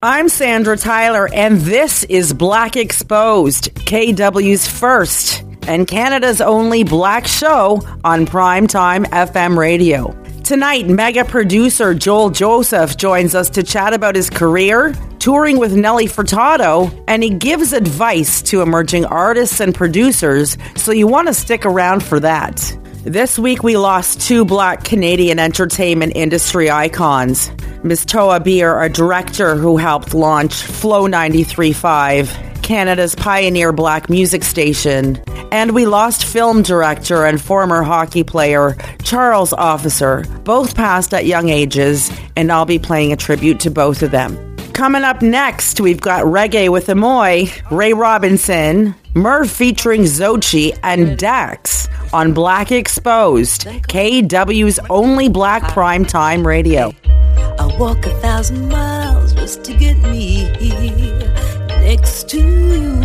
I'm Sandra Tyler, and this is Black Exposed, KW's first and Canada's only black show on primetime FM radio. Tonight, mega producer Joel Joseph joins us to chat about his career, touring with Nelly Furtado, and he gives advice to emerging artists and producers, so you want to stick around for that. This week, we lost two black Canadian entertainment industry icons. Ms. Towa Beer, a director who helped launch Flow 93.5, Canada's pioneer black music station. And we lost film director and former hockey player Charles Officer. Both passed at young ages, and I'll be playing a tribute to both of them. Coming up next, we've got Reggae with Ammoy, Ray Robinson, Murph featuring Zochi, and Dax on Black Exposed, KW's only black primetime radio. I walk a thousand miles just to get me here next to you.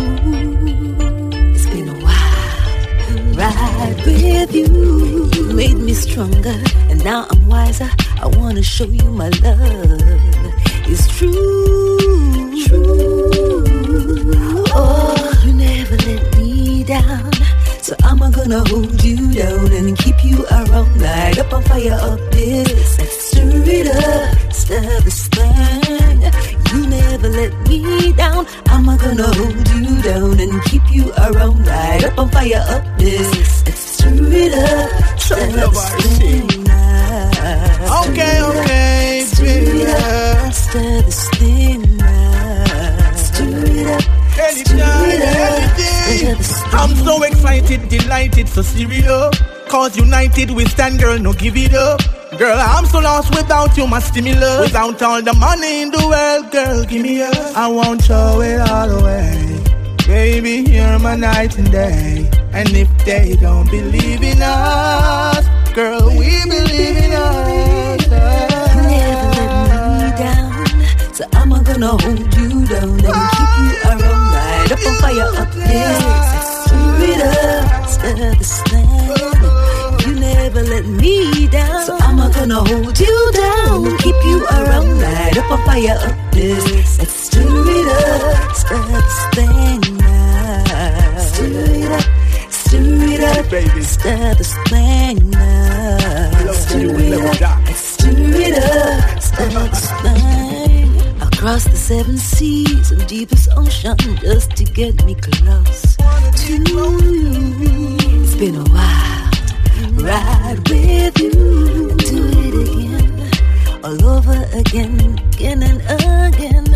It's been a while. Ride with you. You made me stronger, and now I'm wiser. I wanna show you my love. It's true. True. Oh, down. So I'm gonna hold you down and keep you around. Light up on fire up this. Let's stir it up, stir this thing. You never let me down. I'm gonna hold you down and keep you around. Light up on fire up this. Let's stir it up, stir this thing. Okay, okay, Stir it up, stir this I'm so excited, delighted, so serious. Cause united we stand, girl, no give it up. Girl, I'm so lost without you, my stimulus. Without all the money in the world, girl, give me up. I won't throw it all away. Baby, you're my night and day. And if they don't believe in us, girl, we believe in us. never let me down. So I'm gonna hold you down and keep you around. Light up and fire up this. Stir it up, stir the stand. You never let me down. So I'm not gonna hold you down, keep you around. Light up and fire up this. Let's stir it up, stir this thing now. Stir it up, stir it up, Baby. stir this thing. Stir it up. Stir it up, thing across the seven seas and deepest ocean just to get me close to you. It's been a while. Ride with you do it again, all over again, again and again,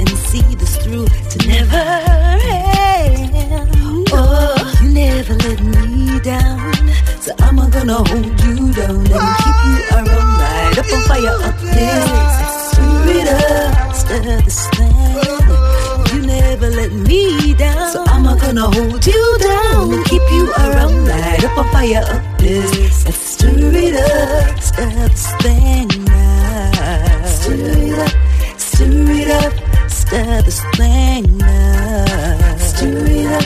and see this through to never end. Oh, you never let me down, so I'm gonna hold you down and keep you around. Light up and fire up this, stir it up, stir this thing. You never let me down, so I'm gonna hold you down and keep you around. Light up and fire up this, stir it up, stir this thing. Stir it up, stir it up, stir this thing now. Stir it up,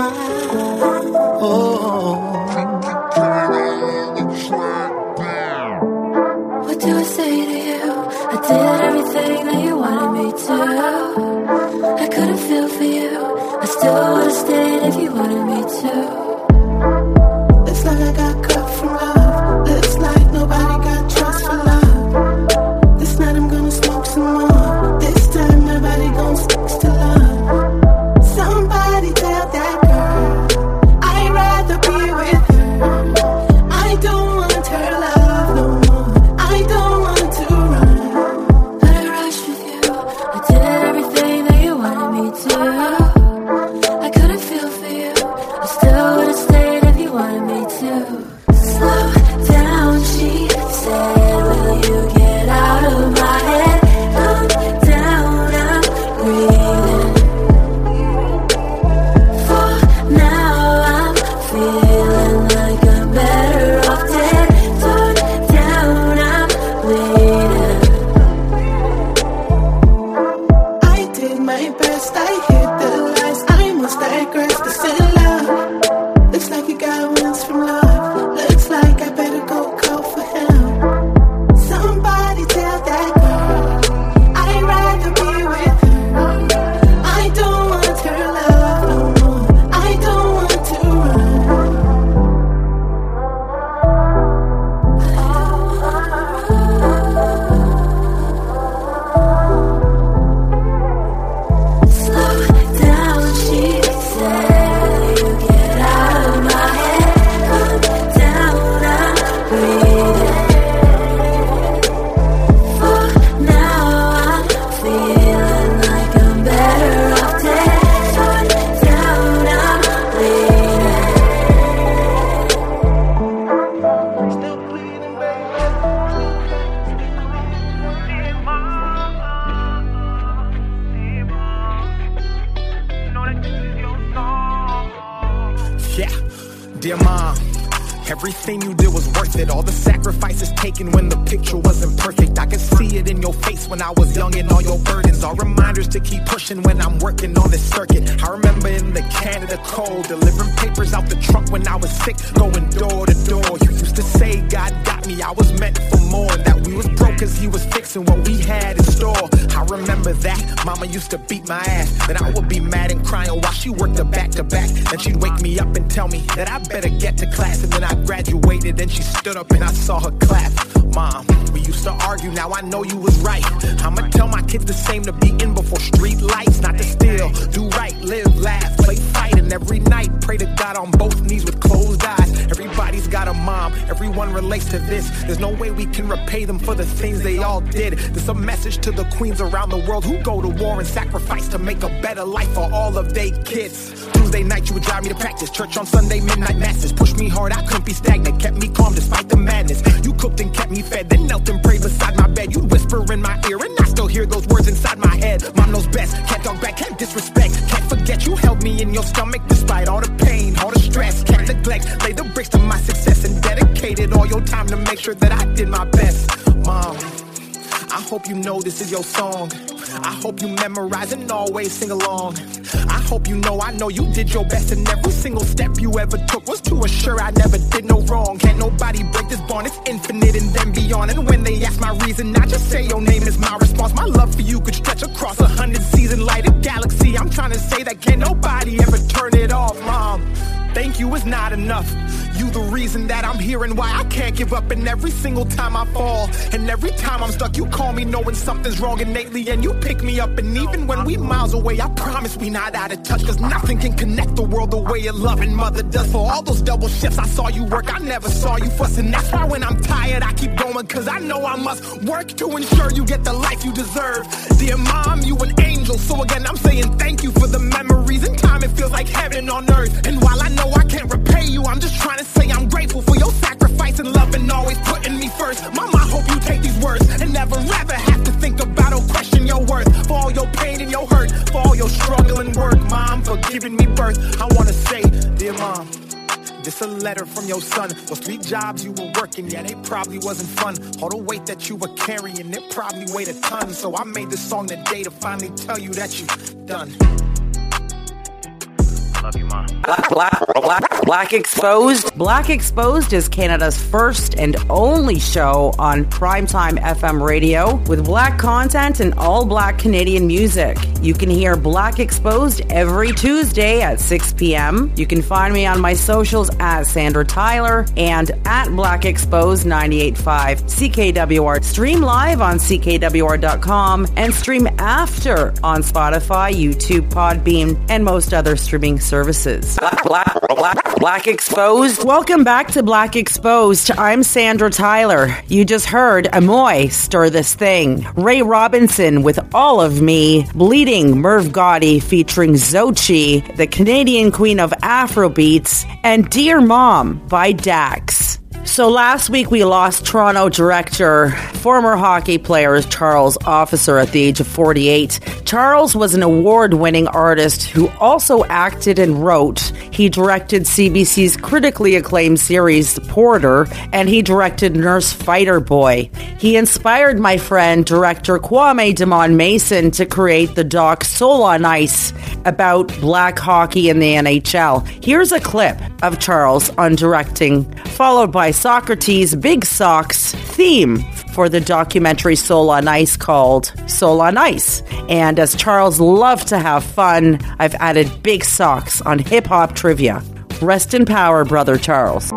mind. To the queens around the world who go to war and sacrifice to make a better life for all of their kids. Tuesday night, you would drive me to practice. Church on Sunday, midnight masses. Push me hard, I couldn't be stagnant. Kept me calm despite the madness. You cooked and kept me fed, then knelt and prayed beside my bed. You'd whisper in my ear, and I still hear those words inside my head. Mom knows best, can't talk back, can't disrespect. Can't forget you held me in your stomach despite all the pain, all the stress. Can't neglect, lay the bricks to my success all your time to make sure that I did my best. Mom. I hope you know this is your song. I hope you memorize and always sing along. I hope you know I know you did your best and every single step you ever took was to assure I never did no wrong. Can't nobody break this bond, it's infinite and then beyond. And when they ask my reason, I just say your name is my response. My love for you could stretch across a hundred seas and light a galaxy. I'm trying to say that can't nobody ever turn it off, mom. Thank you is not enough. You the reason that I'm here and why I can't give up. And every single time I fall, and every time I'm stuck, you call me knowing something's wrong innately, and you pick me up. And even when we miles away, I promise we not out of touch. Cause nothing can connect the world the way a loving mother does. For all those double shifts I saw you work, I never saw you fuss. And that's why when I'm tired, I keep going. Cause I know I must work to ensure you get the life you deserve. Dear mom, you an angel. So again, I'm saying thank you for the memories. In time, it feels like heaven on earth. And while I know I can't repay you, I'm just trying to say I'm grateful for your sacrifice and love and always putting me first. Mama, I hope you take these words and never ever have to think about or question your worth. For all your pain and your hurt, for all your struggle and work, mom, for giving me birth. I wanna say, dear mom. This a letter from your son. Those three jobs you were working, yeah, they probably wasn't fun. All the weight that you were carrying, it probably weighed a ton. So I made this song today to finally tell you that you done. Black, Black, Black Exposed. Black Exposed is Canada's first and only show on primetime FM radio with black content and all black Canadian music. You can hear Black Exposed every Tuesday at 6 p.m. You can find me on my socials at Sandra Tyler and at Black Exposed 985 CKWR. Stream live on CKWR.com and stream after on Spotify, YouTube, Podbean, and most other streaming services. Black, black, black, black Exposed. Welcome back to Black Exposed. I'm Sandra Tyler. You just heard Ammoy stir this thing. Ray Robinson with All of Me. Bleeding Merv Gotti featuring Zochi, the Canadian queen of Afrobeats, and Dear Mom by Dax. So last week we lost Toronto director, former hockey player Charles Officer at the age of 48. Charles was an award winning artist who also acted and wrote. He directed CBC's critically acclaimed series Porter, and he directed Nurse Fighter Boy. He inspired my friend, director Kwame Damon Mason, to create the doc Soul on Ice about black hockey in the NHL. Here's a clip of Charles on directing, followed by Saukrates' Big Sox theme for the documentary Soul on Ice called Soul on Ice. And as Charles loved to have fun, I've added Big Sox on hip hop trivia. Rest in power, brother Charles.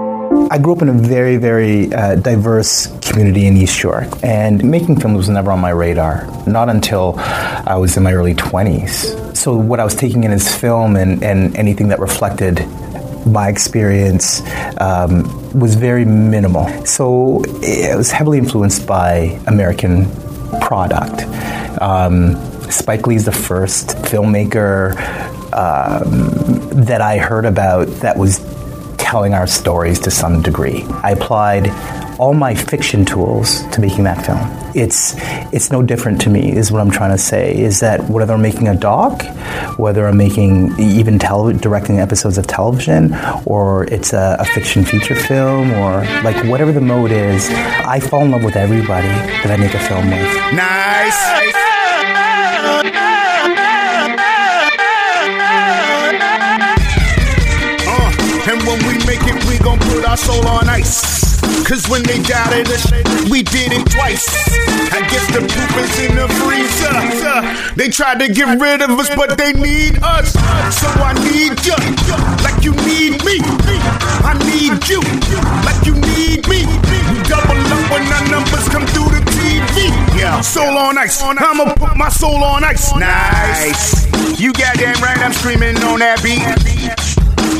I grew up in a very, very uh, diverse community in East York, and making films was never on my radar, not until I was in my early 20s. So, what I was taking in as film and, and anything that reflected my experience um, was very minimal. So, it was heavily influenced by American product. Um, Spike Lee's the first filmmaker um, that I heard about that was telling our stories to some degree. I applied all my fiction tools to making that film. It's it's no different to me. Is what I'm trying to say. Is that whether I'm making a doc, whether I'm making even tele- directing episodes of television, or it's a, a fiction feature film, or like whatever the mode is, I fall in love with everybody that I make a film with. Nice. Uh, and when we make it, we gon' put our soul on ice. Cause when they got it, we did it twice. I guess the proof is in the freezer. They tried to get rid of us, but they need us. So I need you, like you need me. I need you, like you need me. Double up when our numbers come through the TV. Yeah, soul on ice. I'ma put my soul on ice. Nice. You goddamn right, I'm screaming on that beat.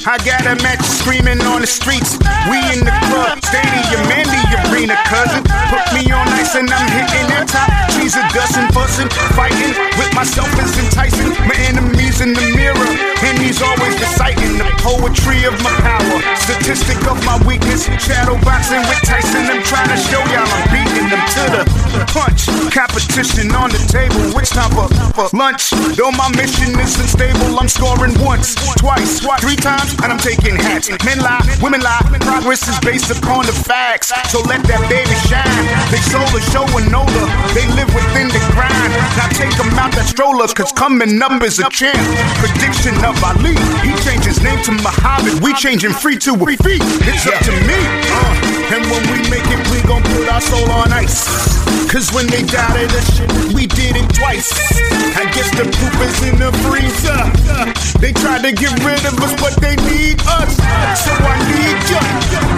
I got a match screaming on the streets. We in the club, stadium, and the arena, cousin. Put me on ice and I'm hitting that top. She's a dusting, fussing, fighting. With myself is enticing. My enemies in the mirror, and he's always reciting the poetry of my power. Statistic of my weakness. Shadow boxing with Tyson. I'm trying to show y'all I'm beating them to the punch. Competition on the table. Which time for, for lunch? Though my mission is unstable, I'm scoring once, twice, three times, and I'm taking hats. Men lie, women lie. Progress is based upon the facts. So let that baby shine. They sold a show and older. They live within the grind. Now take them out that stroller, cause coming up is a champ. Prediction of Ali. He changed his name to Muhammad. We changing free to a fee. It's up to me. Uh, and when we make it, we gon' put our soul on ice. Cause when they doubted us, we did it twice. I guess the proof is in the freezer. They tried to get rid of us, but they need us. So I need you,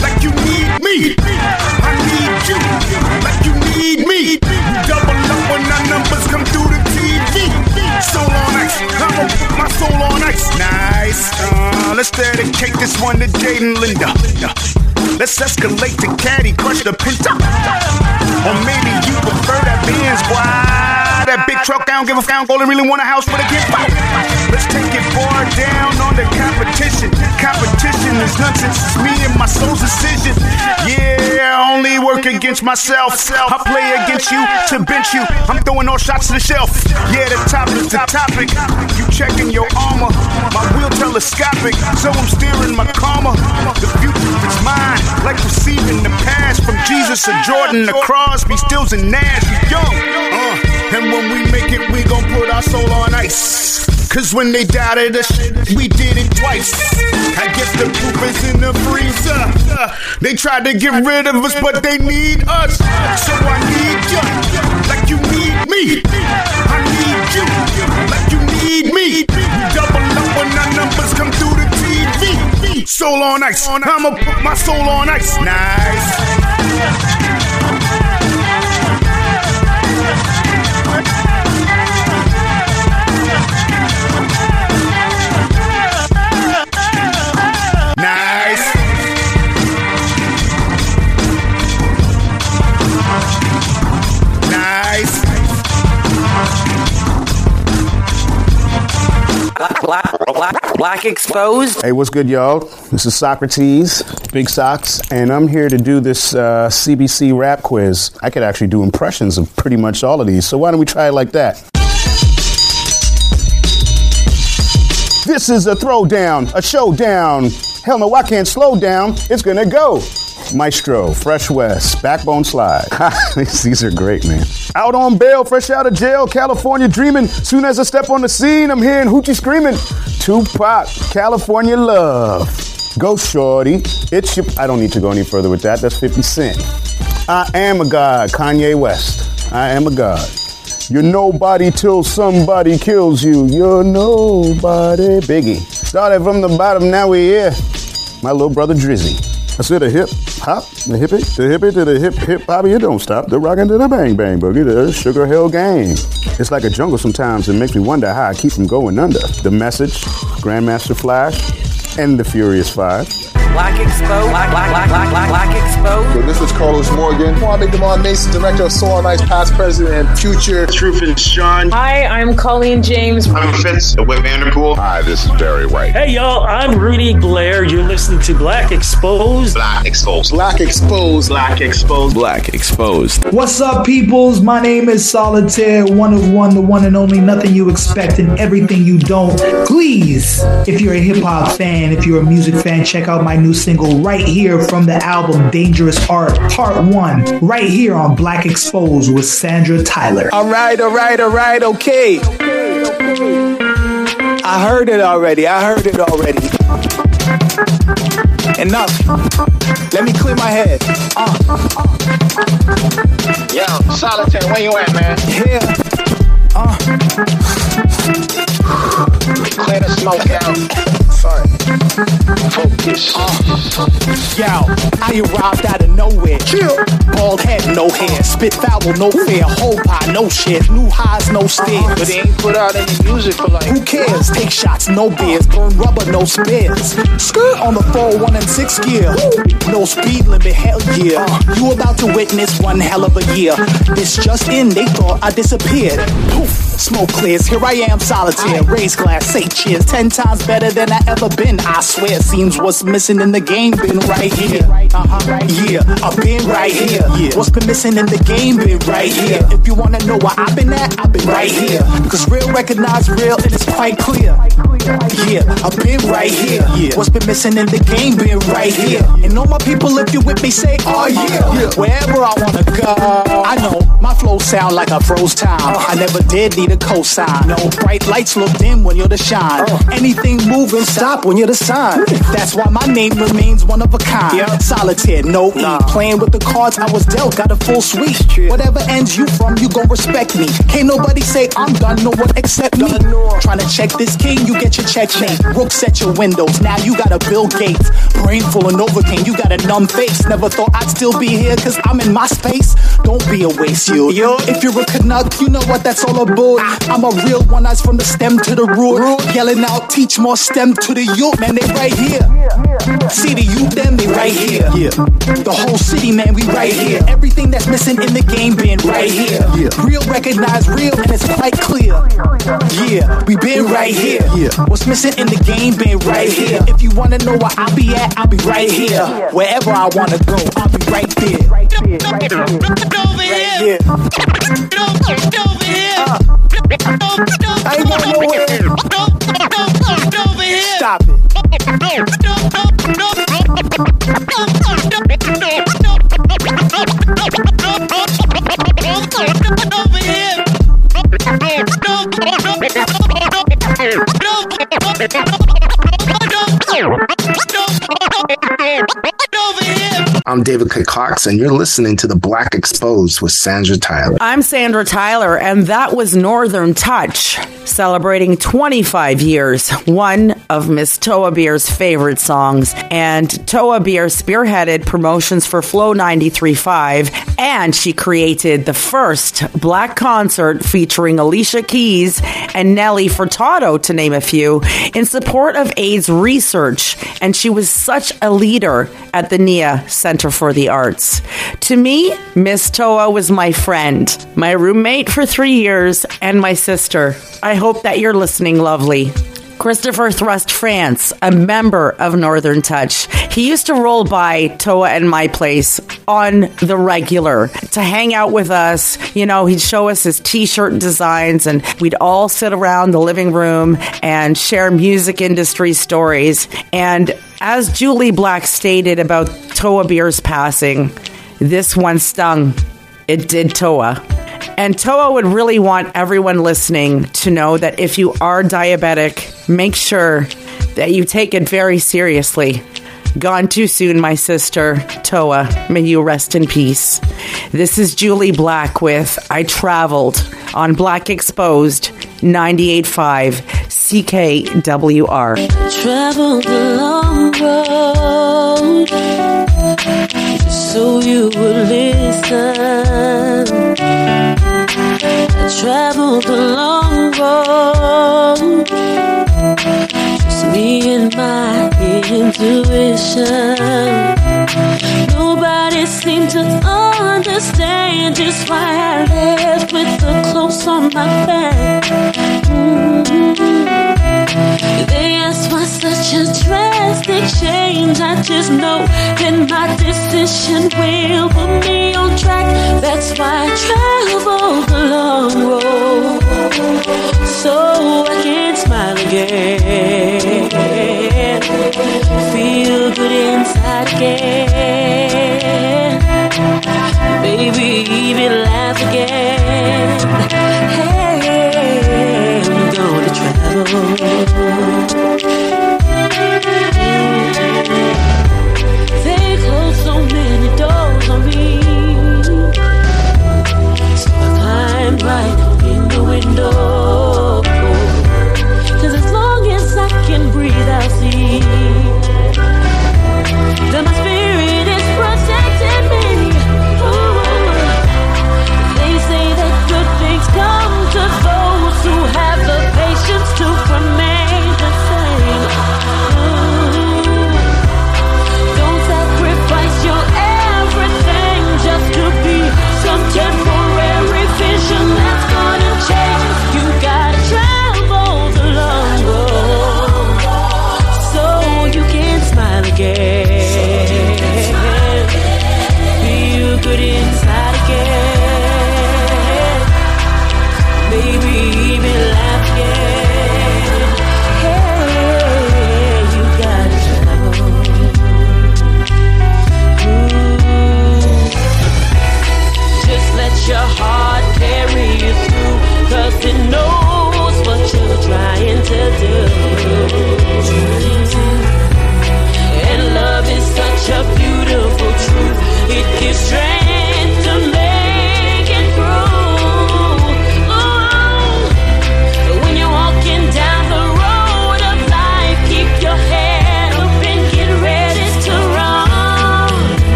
like you need me. I need you, like you need me. Double up when our numbers come through the TV. Soul on ice, My soul on ice. Nice. Uh, let's dedicate this one to Jaden Linda. Let's escalate to Caddy, crush the pinta. Or maybe you prefer that Benz, why? That big truck, I don't give a a f- only really want a house for the kid. Let's take it far down on the competition. Competition is nonsense. It's me and my soul's decision. Yeah, I only work against myself. I play against you to bench you. I'm throwing all shots to the shelf. Yeah, the top is the topic. You checking your armor. My wheel telescopic, so I'm steering my karma. The future is mine, like receiving the past from Jesus to Jordan to Crosby, Stills and Nash. We young, uh, and when we make it, we gon' put our soul on ice. Cause when they doubted us, we did it twice. I guess the proof is in the freezer. They tried to get rid of us, but they need us. So I need you, like you need me. I need you, like you need me. Double up when our numbers come through the TV. Soul on ice, I'ma put my soul on ice. Nice. Black Exposed. Hey, what's good, y'all? This is Saukrates, Big Sox, and I'm here to do this uh, CBC rap quiz. I could actually do impressions of pretty much all of these, so why don't we try it like that? This is a throwdown, a showdown. Hell no, I can't slow down. It's gonna go. Maestro, Fresh Wes, Backbone Slide. These are great, man. Out on bail, fresh out of jail, California dreaming. Soon as I step on the scene, I'm hearing Hoochie screaming. Tupac, California love. Go shorty. It's your. I don't need to go any further with that. That's 50 Cent. I am a god, Kanye West. I am a god. You're nobody till somebody kills you. You're nobody. Biggie. Started from the bottom, now we're here. My little brother Drizzy. I said a hip hop, the hippie, the hippie to the hip hip hop, it don't stop. The rockin' to the bang bang boogie, the sugar hill gang. It's like a jungle sometimes. and makes me wonder how I keep from going under. The message, Grandmaster Flash, and the Furious Five. Black Exposed. Black, black, black, black, black, black Exposed. So this is Carlos Morgan. Kwame Damon Mason, director of Soul Ice, past president and future. Rufus Sean. Hi, I'm Colleen James. I'm Fitz, Whit Vanderpool. Hi, this is Barry White. Hey, y'all, I'm Rudy Blair. You're listening to Black Exposed. Black Exposed. Black Exposed. Black Exposed. Black Exposed. What's up, peoples? My name is Solitair, one of one, the one and only, nothing you expect and everything you don't. Please, if you're a hip hop fan, if you're a music fan, check out my new single right here from the album Dangerous Art, Part 1, right here on Black Exposed with Sandra Tyler. All right, all right, all right, okay. I heard it already, I heard it already. Enough. Let me clear my head. Uh. Yo, Solitair, where you at, man? Here. Uh. Clear the smoke out. Focus. Uh. Yo, I arrived out of nowhere. Chill. Bald head, no hair. Spit foul, no fair. Whole pie, no shit. New highs, no stairs. But they ain't put out any music for like. Who cares? Take shots, no beers. Burn rubber, no spares. Skirt on the 4, 1 and 6 gear. No speed limit, hell yeah. You about to witness one hell of a year. This just in, they thought I disappeared. Poof, smoke clears. Here I am, solitaire. Raise glass, say cheers. Ten times better than I ever been. I swear, seems what's missing in the game been right here. Uh-huh. Yeah, I've been right here. Yeah. What's been missing in the game been right here. If you wanna know where I've been at, I've been right here. Cause real recognize real, and it's quite clear. Yeah, I've been right here. Yeah. What's been missing in the game been right here. And all my people, if you with me, say, oh yeah. Wherever I wanna go. I know my flow sound like I froze time. I never did need a cosign. No bright lights look dim when you're the shine. Anything moving, stop when you're the sign. That's why my name remains one of a kind. Solitair, no E. Playing with the cards I was dealt, got a full suite. Whatever ends you from, you gon' respect me. Can't nobody say I'm done, no one except me. Trying to check this king, you get your checkmate. Rooks at your windows, now you got a Bill Gates. Brain full of Novocaine, you got a numb face. Never thought I'd still be here, cause I'm in my space. Don't be a waste, you. Yo. If you're a Canuck, you know what that's all about. I'm a real one, eyes from the stem to the root. Yelling out, teach more stem to the youth, man, they right here. See the youth, them, they right here. Yeah. The whole city, man, we right here. Everything that's missing in the game been right here. Real recognize real, and it's quite clear. Yeah, we been right here. Yeah. What's missing in the game been right here. If you wanna know where I'll be at, I'll be right here. Wherever I wanna go, I'll be right there. Right there. Right there. Over here. Over here. I'm David. Cox, and you're listening to The Black Exposed with Sandra Tyler. I'm Sandra Tyler, and that was Northern Touch, celebrating 25 years, one of Miss Towa Beer's favorite songs. And Toa Beer spearheaded promotions for Flow 93.5, and she created the first black concert featuring Alicia Keys and Nelly Furtado, to name a few, in support of AIDS research. And she was such a leader at the NIA Center for the Arts. To me, Miss Towa was my friend, my roommate for three years, and my sister. I hope that you're listening, lovely. Christopher Thrust France, a member of Northern Touch. He used to roll by Towa and my place on the regular to hang out with us. You know, he'd show us his t shirt designs, and we'd all sit around the living room and share music industry stories. And as Jully Black stated about Towa Beer's passing, this one stung. It did Towa. And Towa would really want everyone listening to know that if you are diabetic, make sure that you take it very seriously. Gone too soon, my sister, Towa. May you rest in peace. This is Jully Black with I Traveled on Black Exposed 98.5 CKWR. Traveled a long road so you would listen. Traveled a long road, just me and my intuition. Nobody seemed to understand just why I left with the clothes on my back. Mm-hmm. They ask why such a drastic change. I just know that my decision will put me on track. That's why I traveled a long road so I can smile again, feel good inside again, maybe even laugh again.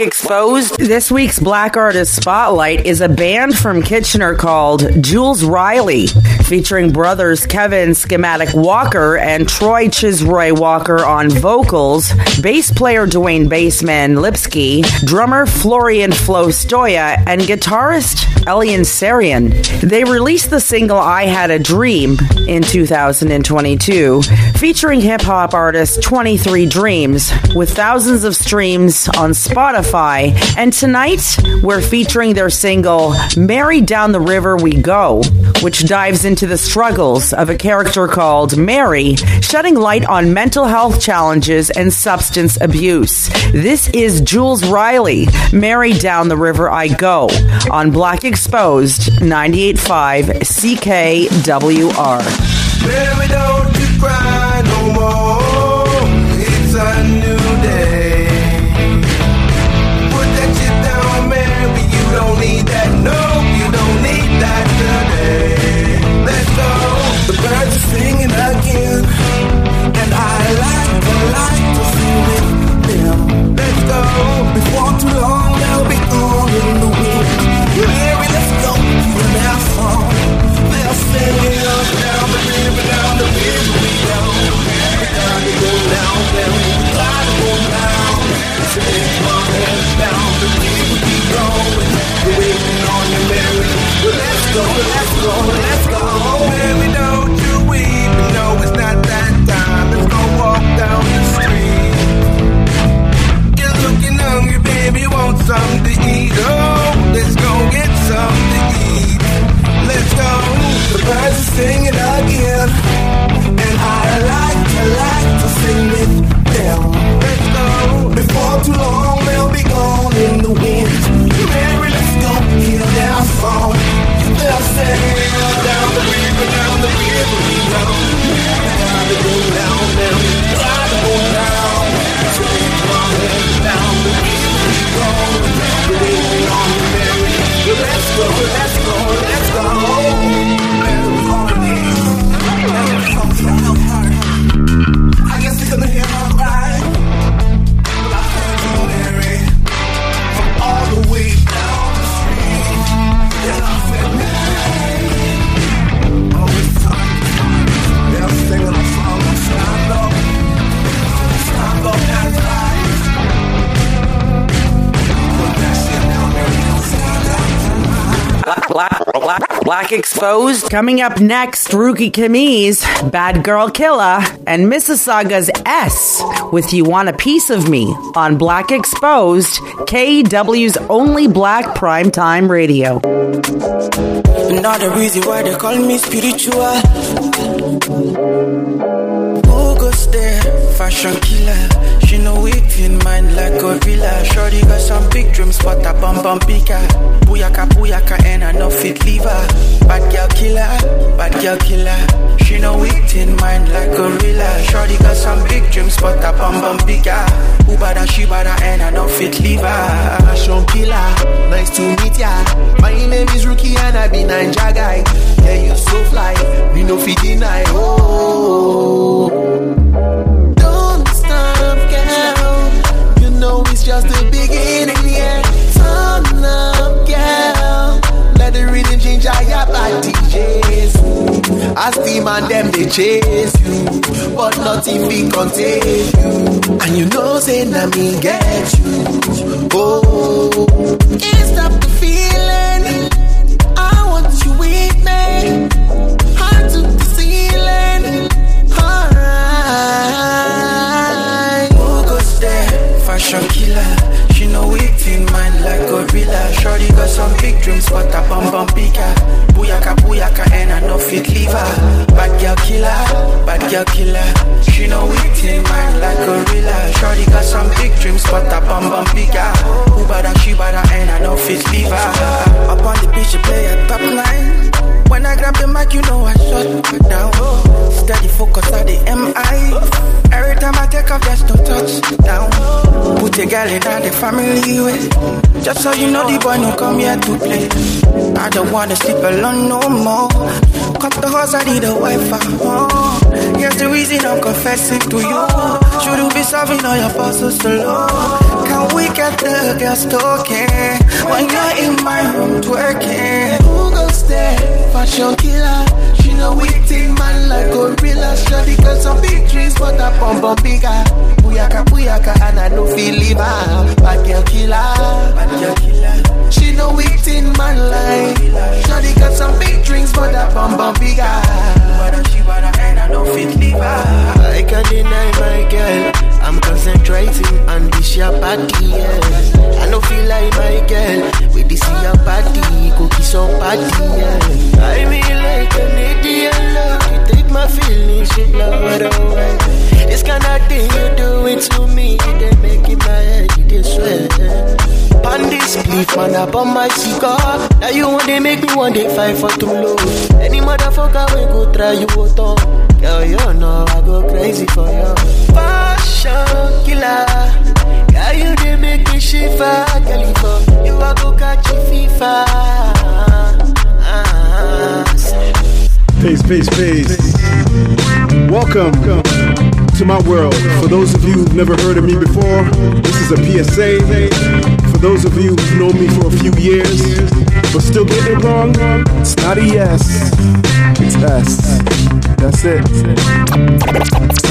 Exposed. This week's Black Artist Spotlight is a band from Kitchener called Jules Riley, featuring brothers Kevin Schematic Walker and Troy Chisroy Walker on vocals, bass player Dwayne Bassman Lipsky, drummer Florian Flo Stoya, and guitarist Elian Sarian. They released the single I Had a Dream in 2022, featuring hip hop artist 23 Dreams, with thousands of streams on Spotify. And tonight, we're featuring their single, Mary Down the River We Go, which dives into the struggles of a character called Mary, shedding light on mental health challenges and substance abuse. This is Jules Riley, Mary Down the River I Go, on Black Exposed 98.5 CKWR. Exposed. Coming up next, Rooky Kamiz, Bad Girl Killer, and Mississauga's S with You Want a Piece of Me on Black Exposed, KW's only black primetime radio. Another reason why they call me spiritual. Who goes there? Fashion in mind like gorilla. Shorty got some big dreams, but a bum bum bigger. Booyaka booyaka and I know fit leave her. Bad girl killer, bad girl killer. She know it mind like a gorilla. Shorty got some big dreams, but a bum bum bigger. Who bada she bada and I know fit leave her. Fashion killer, nice to meet ya. My name is Rookie and I be Ninja guy. Yeah, you so fly, me no fit deny. Oh, just the beginning, yeah. Turn up, girl. Let the rhythm change your body, yes. As the man them they chase you, but nothing be contain you. And you know say na me get you. Oh, can't stop the feeling. Fashion killer. She know it in mind like gorilla. Shorty got some big dreams, but a bum bum bigger. Booyaka booyaka and I know fit leave her. Bad girl killer, bad girl killer. She know it in mind like gorilla. Shorty got some big dreams, but a bum bum bigger. Who bada she bada and I know fit leave her. Up on the beach, she play a top line. When I grab the mic, you know I shut down. Steady focus on the MI. Every time I take off, just don't touch down. A girl in the family way. Just so you know the boy no come here to play. I don't wanna sleep alone no more. Come to house, I need a wife. Oh. Here's the reason I'm confessing to you. Shouldn't be solving all your puzzles alone. Can we get the girls talking when you're in my room twerking? Who goes there? Fashion killer. It in man like gorilla. Shorty got some big dreams, but a bum bum bigger. Booyaka booyaka and I know feel leave her. Bad girl killer. Bad girl killer. She know it in my life. Shawty got some big drinks for that bum bum big eye. But she wanna and I don't fit leave I can't deny my girl. I'm concentrating on this your body, yeah. I don't feel like my girl. With this your body, cookie so body, yeah. I mean like an idiot, love. You take my feelings, you blow it away. This kind of thing you doing to me, you they making my head, you they sweat. Pan this belief, man, I burn my cigar. Now you want to make me one day fight for too love. Any motherfucker will go try you out on. Girl, you know I go crazy for you. Fashion killer. Girl, you they make me shiver. California, you I go catch a FIFA. Uh-huh. Peace, peace, peace. Welcome. Welcome to my world. For those of you who've never heard of me before, this is a PSA those of you who've known me for a few years, but still getting it wrong, it's not a yes, it's S. That's it.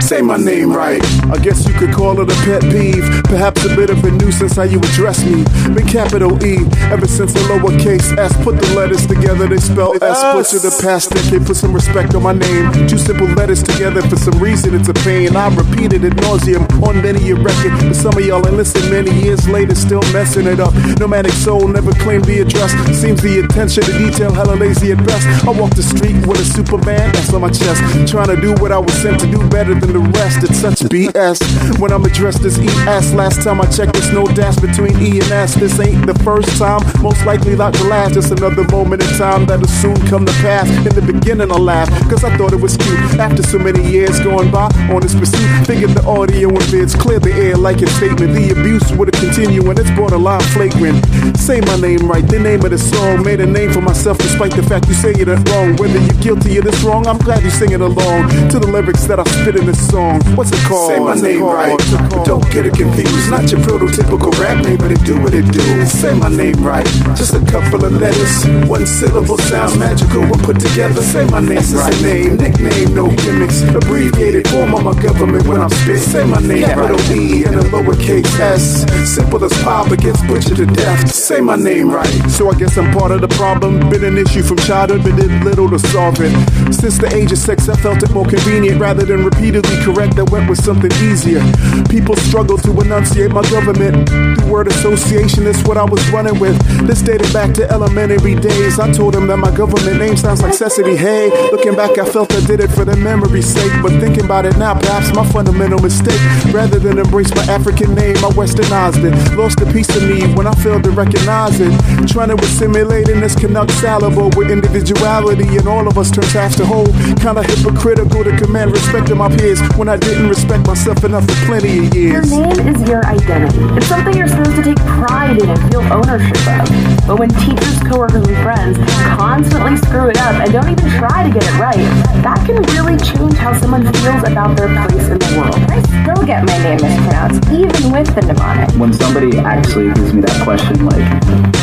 Say my name right. I guess you could call it a pet peeve. Perhaps a bit of a nuisance how you address me. Been capital E ever since the lowercase s. Put the letters together, they spell S. Butcher the past decade, put some respect on my name. Two simple letters together for some reason, it's a pain. I repeated it nauseum on many a record. But some of y'all ain't listen many years later, still messing it up. Nomadic soul never claimed the address. Seems the attention to detail hella lazy at best. I walk the street with a Superman that's on my chest. Trying to do what I was sent to do better than the rest. It's such BS. When I'm addressed as ES, last time I checked, there's no dash between E and S. This ain't the first time, most likely not the last. Just another moment in time that'll soon come to pass. In the beginning, I laughed, cause I thought it was cute. After so many years going by on this pursuit, figured the audio and vids clear the air like a statement. The abuse would have continued and it's borderline flagrant. Say my name right, the name of the song. Made a name for myself despite the fact you say it wrong. Whether you're guilty of this wrong, I'm glad you sing it along to the lyrics that I spit in this song. What's it called? Say my What's name right. Called? Don't get it confused. Not your prototypical rap name, but it do what it do. Say my name right. Just a couple of letters. One syllable sounds magical when put together. Say my name right. name, nickname, no gimmicks. Abbreviated form of my government when I'm spit. Say my name capital E and a lowercase s. Simple as pie, but gets butchered to death. Say my name right. So I guess I'm part of the problem. Been an issue from childhood, but did little to solve it. Since the age of six, I felt it more convenient rather than repeatedly correct. I went with something easier. People struggle to enunciate my government. Through word association, that's what I was running with. This dated back to elementary days. I told them that my government name sounds like Sesame. Hey, looking back, I felt I did it for the memory's sake. But thinking about it now, perhaps my fundamental mistake. Rather than embrace my African name, I westernized it. Lost a piece of me when I failed to recognize it. Trying to assimilate in this Canuck salable with individuality, and all of us turns half to whole. Kinda hypocritical to command respect of my peers when I didn't respect myself enough for plenty of Your years. name is your identity. It's something you're supposed to take pride in and feel ownership of. But when teachers, coworkers, and friends constantly screw it up and don't even try to get it right, that can really change how someone feels about their place in the world. I still get my name mispronounced, even with the mnemonic. When somebody actually gives me that question, like,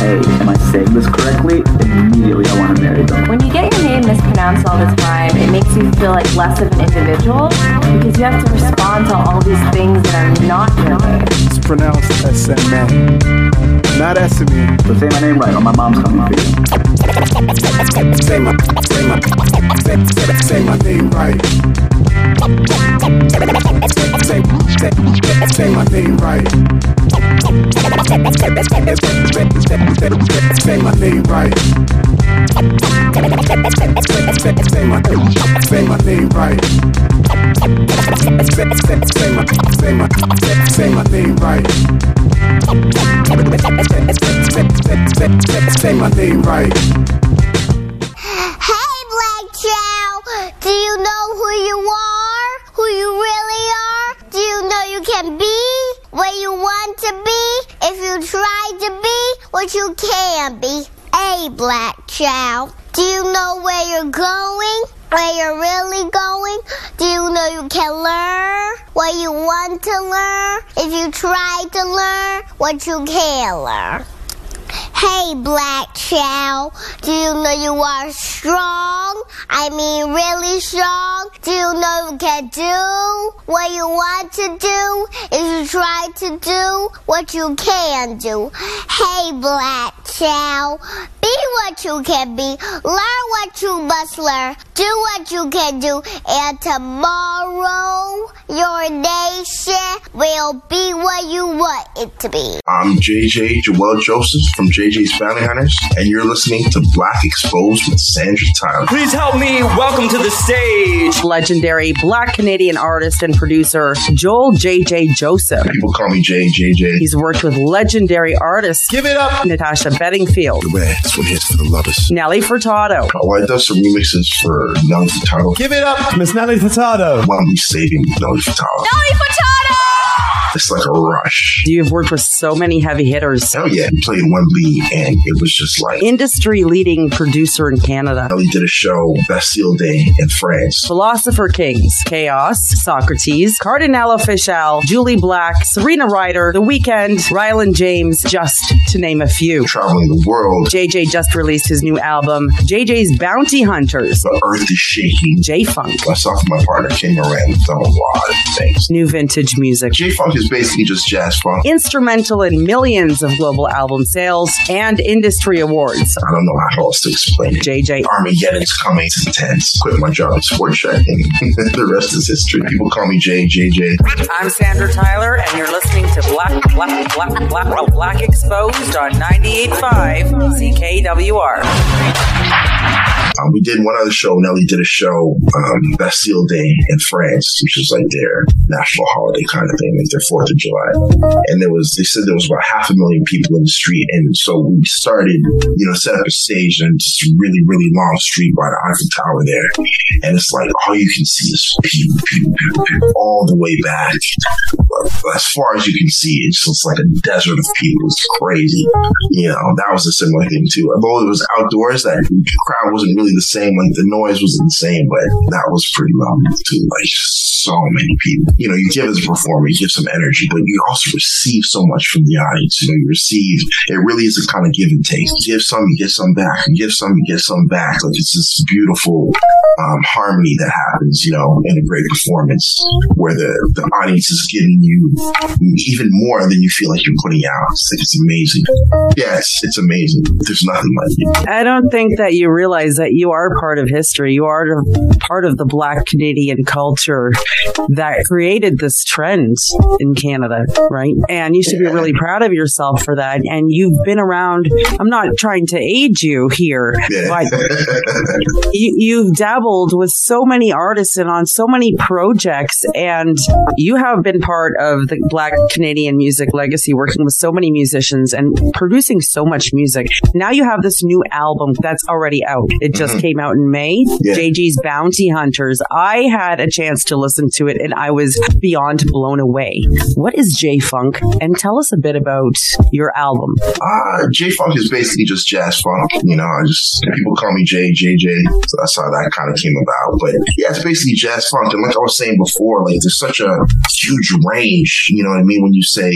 hey, am I saying this correctly? Immediately I want to marry them. When you get your name mispronounced all the time, it makes you feel like less of an individual because you have to respond to all these things that are not your name. It's pronounced SMA, not SME. So say my name right, or my mom's coming for you. Say my, say my, say, say, say my name right. Say, say, say, my name right. Say my name right. Say my, say my name right. Say, my, say my, say my name right. Say my name right. Hey, Black Chow! Do you know who you are? Who you really are? Do you know you can be what you want to be if you try to be what you can be? Hey, Black child. Do you know where you're going? Where you're really going? Do you know you can learn what you want to learn if you try to learn what you can learn? Hey, Black Chow, do you know you are strong? I mean, really strong? Do you know you can do what you want to do if you try to do what you can do? Hey, Black Chow, be what you can be. Learn what you must learn. Do what you can do. And tomorrow, your nation will be what you want it to be. I'm JJ Joel Joseph from JJ's Family Hunters, and you're listening to Black Exposed with Sandra Tyler. Please help me welcome to the stage legendary black Canadian artist and producer Joel JJ Joseph. People call me JJJ. He's worked with legendary artists. Give it up! Natasha Bedingfield. Beware, this one hits for the lovers. Nelly Furtado. Oh, I done some remixes for Nelly Furtado. Give it up, Miss Nelly Furtado. One we saving Nelly Furtado. Nelly Furtado! It's like a rush. You've worked with so many heavy hitters. Hell yeah. We played Wembley and it was just like industry leading producer in Canada. Nelly did a show, Bastille Day in France. Philosopher Kings, Chaos, Saukrates, Kardinal Offishall, Jully Black, Serena Ryder, The Weeknd, Ryland James, just to name a few. Traveling the world. JJ just released his new album, JJ's Bounty Hunters. The earth is shaking. J Funk. Myself and my partner King Moran done a lot of things. New vintage music. J Funk is basically just jazz funk. Instrumental in millions of global album sales and industry awards. I don't know how else to explain it. JJ. Armageddon's coming. It's intense. Quit my job at Sport Chek and the rest is history. People call me JJJ. I'm Sandra Tyler and you're listening to Black Black Black Black Black Exposed on 98.5 CKWR. Um, we did one other show. Nelly did a show, um, Bastille Day in France, which is like their national holiday kind of thing, like their Fourth of July. And there was, they said there was about half a million people in the street. And so we started, you know, set up a stage and just really, really long street by the Eiffel Tower there. And it's like all you can see is people, people, people, people all the way back. As far as you can see, it's just like a desert of people. It's crazy. You know, that was a similar thing too. Although it was outdoors, that crowd wasn't really the same. Like the noise wasn't the same, but that was pretty lovely too. Like so many people. You know, you give as a performer, you give some energy, but you also receive so much from the audience. You know, you receive. It really is a kind of give and take. You give some, you get some back. You give some, you get some back. Like it's this beautiful um, harmony that happens. You know, in a great performance where the the audience is giving you even more than you feel like you're putting out. It's, like, it's amazing. Yes, it's amazing. There's nothing like it. I don't think that you realize that you are part of history. You are part of the Black Canadian culture that created this trend in Canada, right? And you should be really proud of yourself for that. And you've been around. I'm not trying to aid you here, but you, you've dabbled with so many artists and on so many projects, and you have been part of the Black Canadian music legacy, working with so many musicians and producing so much music. Now you have this new album that's already out. It just came out in May. Yeah. JJ's Bounty Hunters. I had a chance to listen to it and I was beyond blown away. What is J Funk? And tell us a bit about your album. Uh, J Funk is basically just jazz funk. You know, I just people call me J JJ. So that's how that kind of came about. But yeah, it's basically jazz funk. And like I was saying before, like there's such a huge range. You know what I mean? When you say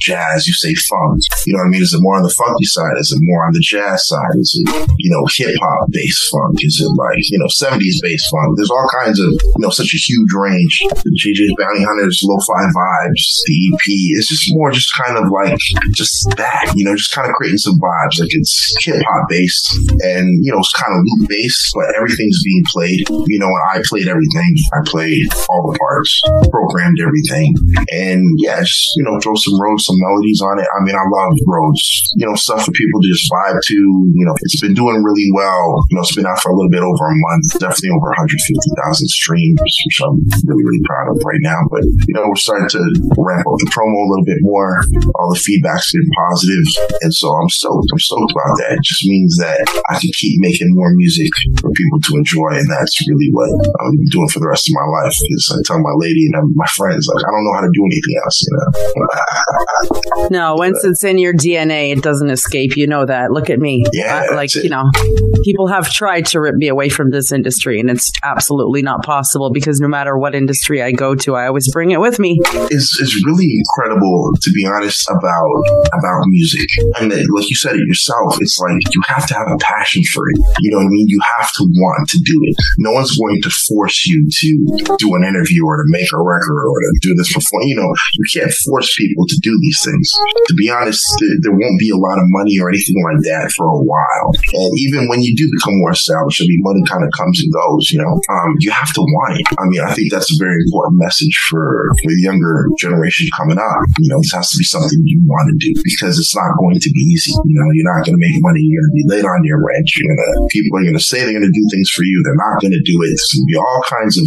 jazz, you say funk. You know what I mean? Is it more on the funky side? Is it more on the jazz side? Is it you know hip hop based funk? Is it like you know 70s based funk? There's all kinds of you know such a huge range. JJ's Bounty Hunters, Lo-Fi Vibes, the EP. It's just more just kind of like just that. You know, just kind of creating some vibes. Like it's hip hop based and you know it's kind of loop based, but everything's being played. You know, and I played everything. I played all the parts, programmed everything, and yeah, just you know throw some roads, some melodies on it. I mean, I love roads. You know, stuff for people to just vibe to. You know, it's been doing really well. You know, it's been out for a little bit over a month, definitely over 150,000 streams, which I'm really, really proud of right now. But, you know, we're starting to ramp up the promo a little bit more. All the feedback's been positive. And so I'm stoked. I'm stoked about that. It just means that I can keep making more music for people to enjoy. And that's really what I'm doing for the rest of my life. Is I tell my lady and my friends, like, I don't know how to do anything else, you know? No, once it's in your DNA, it doesn't escape. You know that. Look at me. Yeah, I- like, you know, people have tried to rip me away from this industry, and it's absolutely not possible because no matter what industry I go to, I always bring it with me. It's, it's really incredible to be honest about about music. And like you said it yourself, it's like you have to have a passion for it. You know what I mean? You have to want to do it. No one's going to force you to do an interview or to make a record or to do this before. You know, you can't force people to do these things. To be honest, there won't be a lot of money or anything like that for a while. And even when you do become more established, I mean, money kind of comes and goes, you know, um, you have to want it. I mean, I think that's a very important message for, for the younger generation coming up. You know, this has to be something you want to do because it's not going to be easy. You know, you're not going to make money. You're going to be late on your rent. You're going to, people are going to say they're going to do things for you. They're not going to do it. There's going to be all kinds of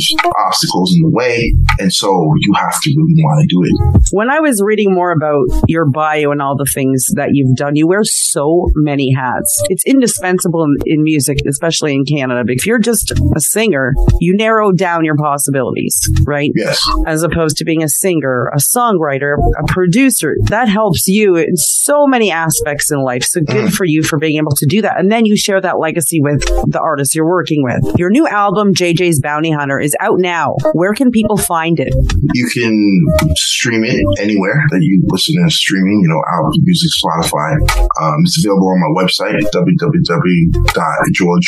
obstacles in the way. And so you have to really want to do it. When I was reading more about your bio and all the things that you've done, you wear so many hats. It's indispensable in, in music, especially in Canada. But if you're just a singer, you narrow down your possibilities, right? Yes. As opposed to being a singer, a songwriter, a producer. That helps you in so many aspects in life. So good for you for being able to do that. And then you share that legacy with the artists you're working with. Your new album, JJ's Bounty Hunter, is out now. Where can people find it? You can stream it anywhere that you listen to streaming, you know, Apple Music, Spotify. Um, it's available on my website,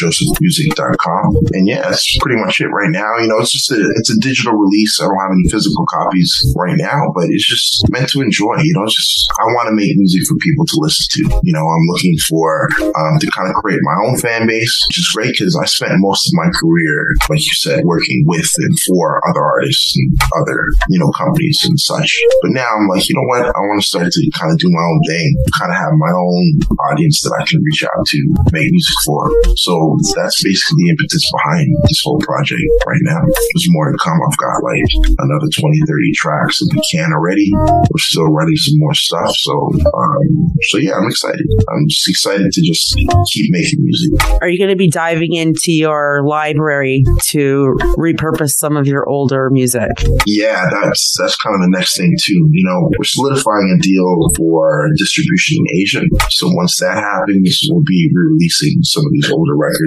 www.joeljosephmusic.com. And yeah, that's pretty much it right now. You know, it's just a, it's a digital release. I don't have any physical copies right now, but it's just meant to enjoy. You know, it's just, I want to make music for people to listen to. You know, I'm looking for, um, to kind of create my own fan base, which is great because I spent most of my career, like you said, working with and for other artists and other, you know, companies and such. But now I'm like, you know what? I want to start to kind of do my own thing, kind of have my own audience that I can reach out to, make music for. So that's basically the impetus behind this whole project right now. There's more to come. I've got like another 20, 30 tracks that we can already. We're still writing some more stuff. So, um, so yeah, I'm excited. I'm just excited to just keep making music. Are you going to be diving into your library to repurpose some of your older music? Yeah, that's that's kind of the next thing too. You know, we're solidifying a deal for distribution in Asia. So once that happens, we'll be re-releasing some of these older records,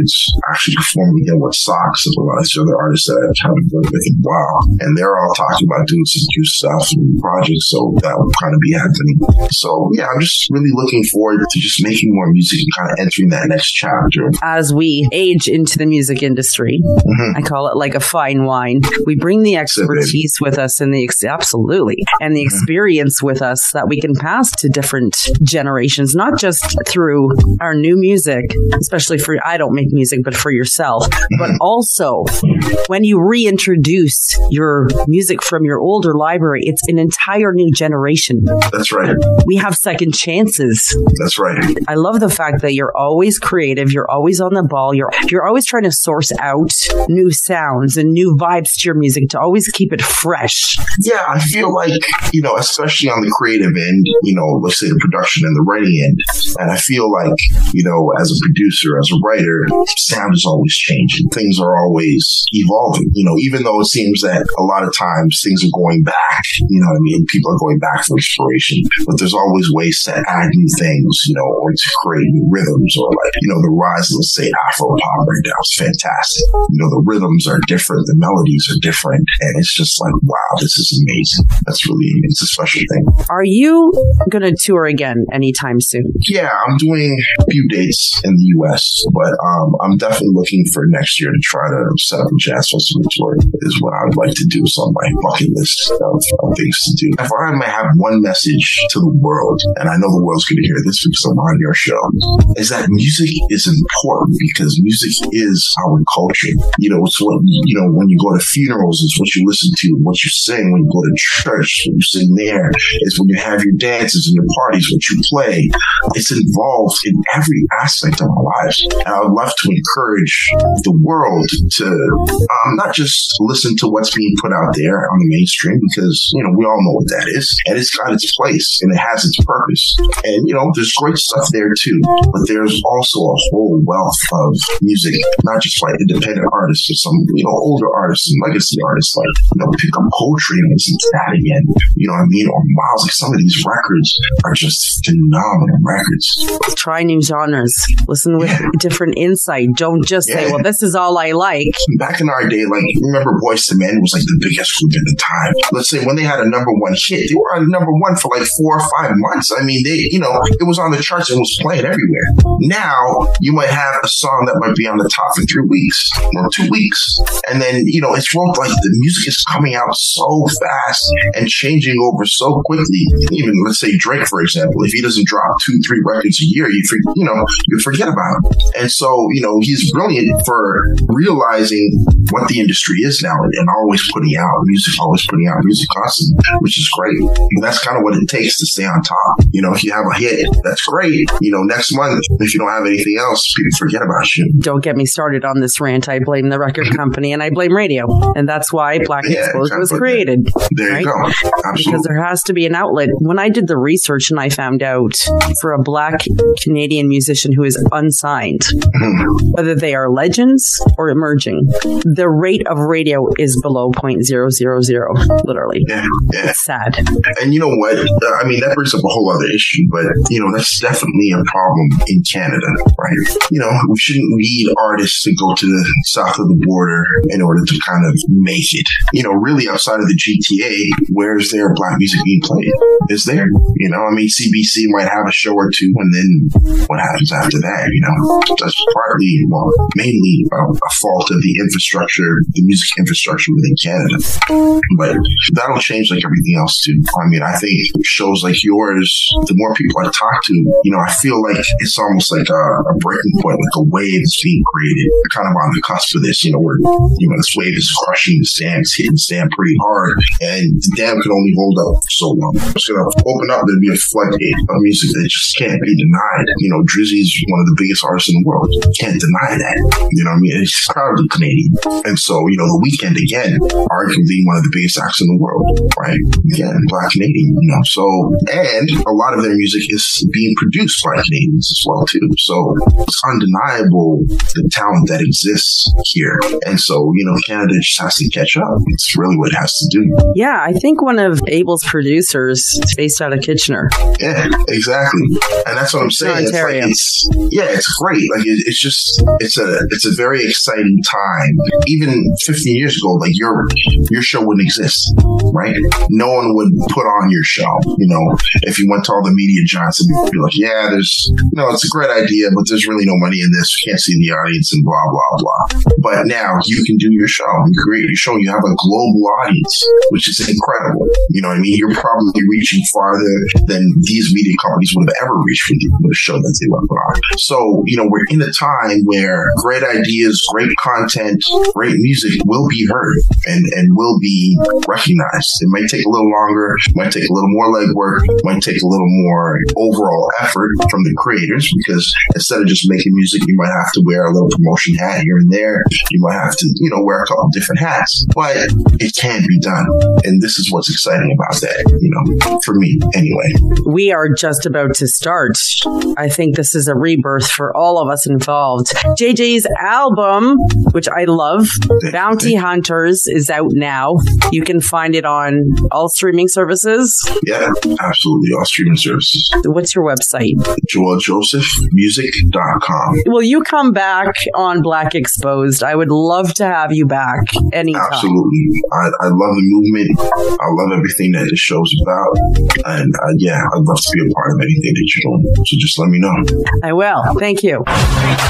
actually performing again with Sox and a lot of these other artists that I haven't worked with a while. And they're all talking about doing some new stuff and projects, so that would kind of be happening. So yeah, I'm just really looking forward to just making more music and kind of entering that next chapter. As we age into the music industry, mm-hmm. I call it like a fine wine. We bring the expertise with us and the ex- absolutely and the mm-hmm. experience with us that we can pass to different generations, not just through our new music, especially for I don't make music, but for yourself, but also when you reintroduce your music from your older library, it's an entire new generation. That's right. We have second chances. That's right. I love the fact that you're always creative, you're always on the ball, you're you're always trying to source out new sounds and new vibes to your music to always keep it fresh. Yeah, I feel like, you know, especially on the creative end, you know, let's say the production and the writing end. And I feel like, you know, as a producer, as a writer, sound is always changing. Things are always evolving. You know, even though it seems that a lot of times things are going back, you know what I mean? People are going back for inspiration, but there's always ways to add new things, you know, or to create new rhythms or like, you know, the rise of, let's say, Afro pop right now is fantastic. You know, the rhythms are different, the melodies are different, and it's just like, wow, this is amazing. That's really, it's a special thing. Are you going to tour again anytime soon? Yeah, I'm doing a few dates in the U.S., but um, Um, I'm definitely looking for next year to try to set up a jazz festival tour. Is what I would like to do. It's on my bucket list of, of things to do. If I might have one message to the world, and I know the world's going to hear this because I'm on your show, is that music is important because music is our culture. You know, it's what you know when you go to funerals, it's what you listen to, what you sing. When you go to church, what you sing there. It's when you have your dances and your parties, what you play. It's involved in every aspect of our lives. And I would love to encourage the world to um, not just listen to what's being put out there on the mainstream because, you know, we all know what that is. And it's got its place and it has its purpose. And, you know, there's great stuff there too. But there's also a whole wealth of music, not just by independent artists, but some, you know, older artists and legacy artists like, you know, pick up poetry and listen to that again. You know what I mean? Or Miles, like some of these records are just phenomenal records. Try new genres. Listen with different insight. Don't just say, well, this is all I like. Back in our day, like remember Boyz II Men was like the biggest group at the time. Let's say when they had a number one hit, they were on number one for like four or five months. I mean, they, you know, it was on the charts and was playing everywhere. Now you might have a song that might be on the top for three weeks or two weeks. And then, you know, it's rolled like the music is coming out so fast and changing over so quickly. Even let's say Drake, for example, if he doesn't drop two, three records a year, you you know, you forget about him. And so, you know, he's brilliant for realizing what the industry is now and, and always putting out music, always putting out music constantly, which is great. And that's kind of what it takes to stay on top. You know, if you have a hit, that's great. You know, next month, if you don't have anything else, people forget about you. Don't get me started on this rant. I blame the record company and I blame radio. And that's why Black Yeah, Exposed was created. There you right? go. Because there has to be an outlet. When I did the research and I found out for a black Canadian musician who is unsigned, Mm-hmm. Whether they are legends or emerging, the rate of radio is below 0.000, literally. Yeah, yeah. It's sad. And you know what? I mean, that brings up a whole other issue, but you know, that's definitely a problem in Canada, right? You know, we shouldn't need artists to go to the south of the border in order to kind of make it. You know, really outside of the GTA, where's their black music being played? Is there? You know, I mean, CBC might have a show or two, and then what happens after that? You know, that's partly, well, mainly a, a fault of the infrastructure, the music infrastructure within Canada. But that'll change like everything else too. I mean, I think shows like yours, the more people I talk to, you know, I feel like it's almost like a, a breaking point, like a wave is being created, kind of on the cusp of this, you know, where, you know, this wave is crushing the sand, it's hitting the sand pretty hard, and the dam can only hold up so long. It's going to open up, there'll be a floodgate of music that just can't be denied. You know, Drizzy is one of the biggest artists in the world. Can't deny that. You know what I mean? He's proudly Canadian. And so, you know, the Weeknd again, arguably one of the biggest acts in the world, right? Again, black Canadian, you know. So, and a lot of their music is being produced by Canadians as well, too. So it's undeniable the talent that exists here. And so, you know, Canada just has to catch up. It's really what it has to do. Yeah, I think one of Abel's producers is based out of Kitchener. Yeah, exactly. And that's what I'm saying. It's like Ontario. it's yeah, it's great. Like it, it's just it's a it's a very exciting time. Even 15 years ago, like your your show wouldn't exist, right? No one would put on your show. You know, if you went to all the media giants would be like, yeah, there's no, it's a great idea, but there's really no money in this. We can't see the audience and blah blah blah. But now you can do your show. You create your show. You have a global audience, which is incredible. You know I mean? You're probably reaching farther than these media companies would have ever reached with, a show that they to put on. So, you know, we're in a time where great ideas, great content, great music will be heard and, and will be recognized. It might take a little longer, might take a little more legwork, might take a little more overall effort from the creators because instead of just making music, you might have to wear a little promotion hat here and there. You might have to, you know, wear a couple different hats, but it can be done. And this is what's exciting about that, you know, for me anyway. We are just about to start. I think this is a rebirth for all of us involved. JJ's album, which I love, Bounty Hunters, is out now. You can find it on all streaming services. Yeah, absolutely. All streaming services. What's your website? JoelJosephMusic.com. Will you come back on Black Exposed? I would love to have you back anytime. Absolutely. I, I love the movement. I love everything that the show's about. And uh, yeah, I'd love to be a part of anything that you're doing. So just let me know. I will. Thank you.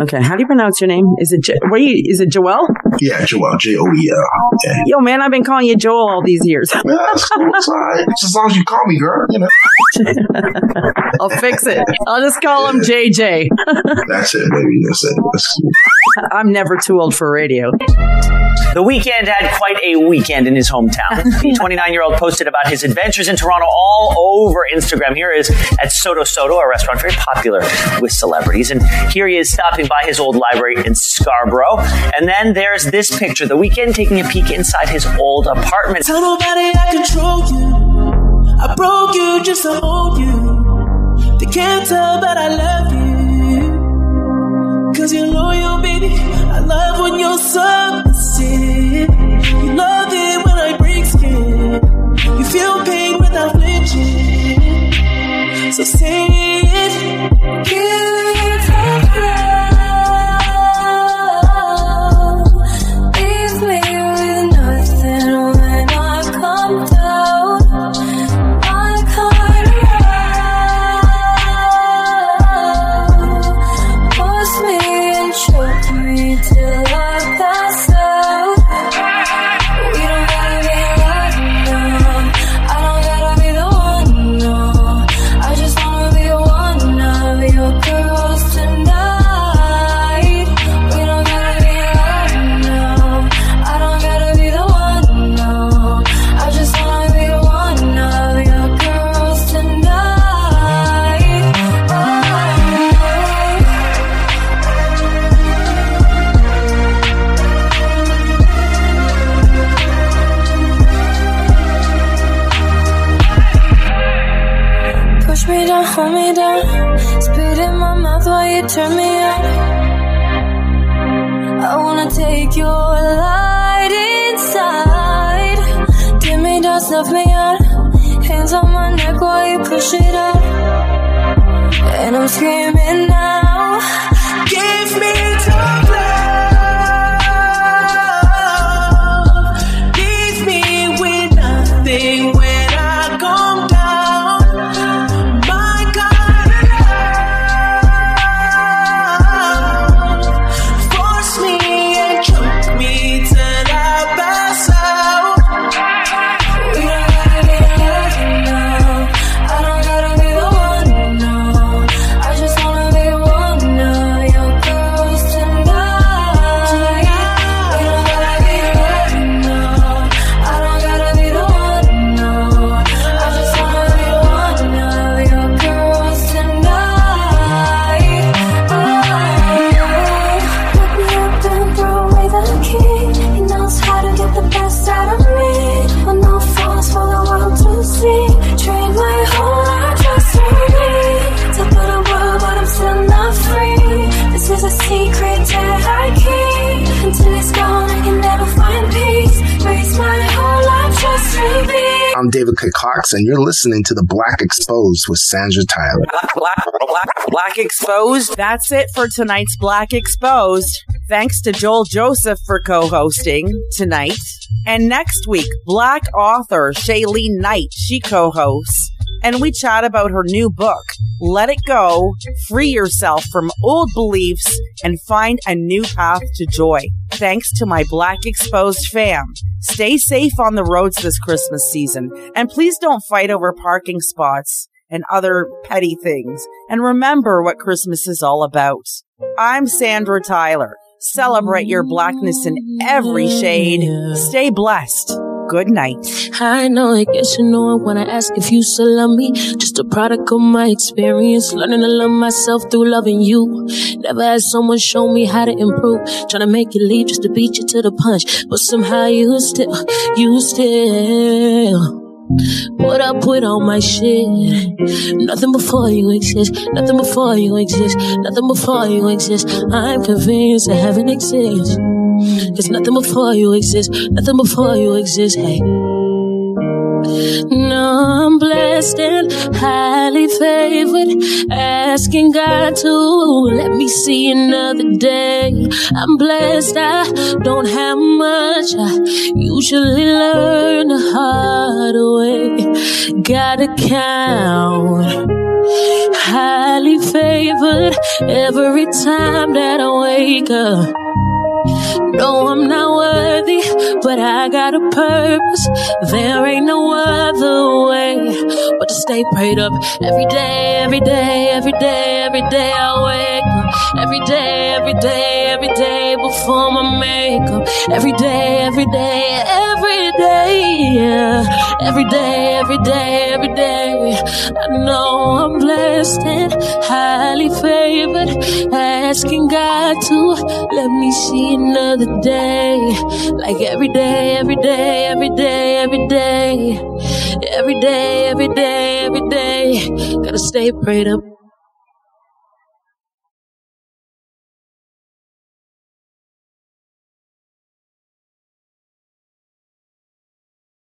Okay, how do you pronounce your name? Is it jo- what you, is it Joel? Yeah, Joel, J O E L. Yeah. Yo, man, I've been calling you Joel all these years. Yeah, that's cool. It's all right. Just as long as you call me, girl. You know. I'll fix it. I'll just call him JJ. That's it, baby. That's it. That's cool. I'm never too old for radio. The Weeknd had quite a weekend in his hometown. The 29 year old posted about his adventures in Toronto all over Instagram. Here is at Soto Soto, a restaurant very popular with celebrities. And here he is stopping by his old library in Scarborough. And then there's this picture, the Weeknd taking a peek inside his old apartment. Tell nobody I control you. I broke you just to you. They can't tell, I love you. Cause you're loyal, baby. I love when you're submissive. You love it when I break skin. You feel pain without flinching. So say it. And you're listening to The Black Exposed with Sandra Tyler. Black, Black, Black Exposed. That's it for tonight's Black Exposed. Thanks to Joel Joseph for co-hosting tonight. And next week, Black author Shailene Knight, she co-hosts. And we chat about her new book, Let It Go, Free Yourself from Old Beliefs and Find a New Path to Joy. Thanks to my Black Exposed fam. Stay safe on the roads this Christmas season. And please don't fight over parking spots and other petty things. And remember what Christmas is all about. I'm Sandra Tyler. Celebrate your blackness in every shade. Stay blessed. Good night. I know, I guess you know I ask if you still love me. Just a product of my experience, learning to love myself through loving you. Never had someone show me how to improve. Trying to make you leave just to beat you to the punch. But somehow you still, you still. Put up with all my shit. Nothing before you exist. Nothing before you exist. Nothing before you exist. I'm convinced that heaven exists. Cause nothing before you exist. Nothing before you exist. Hey. No, I'm blessed and highly favored. Asking God to let me see another day. I'm blessed, I don't have much. I usually learn the hard way. Gotta count. Highly favored every time that I wake up. No, I'm not worthy, but I got a purpose. There ain't no other way but to stay prayed up every day, every day, every day, every day I wake up. Every day, every day, every day before my makeup. Every day, every day, every day, yeah. Every day, every day, every day. I know I'm blessed and highly favored. Asking God to let me see another day. Like every day, every day, every day, every day. Every day, every day, every day. Gotta stay prayed up.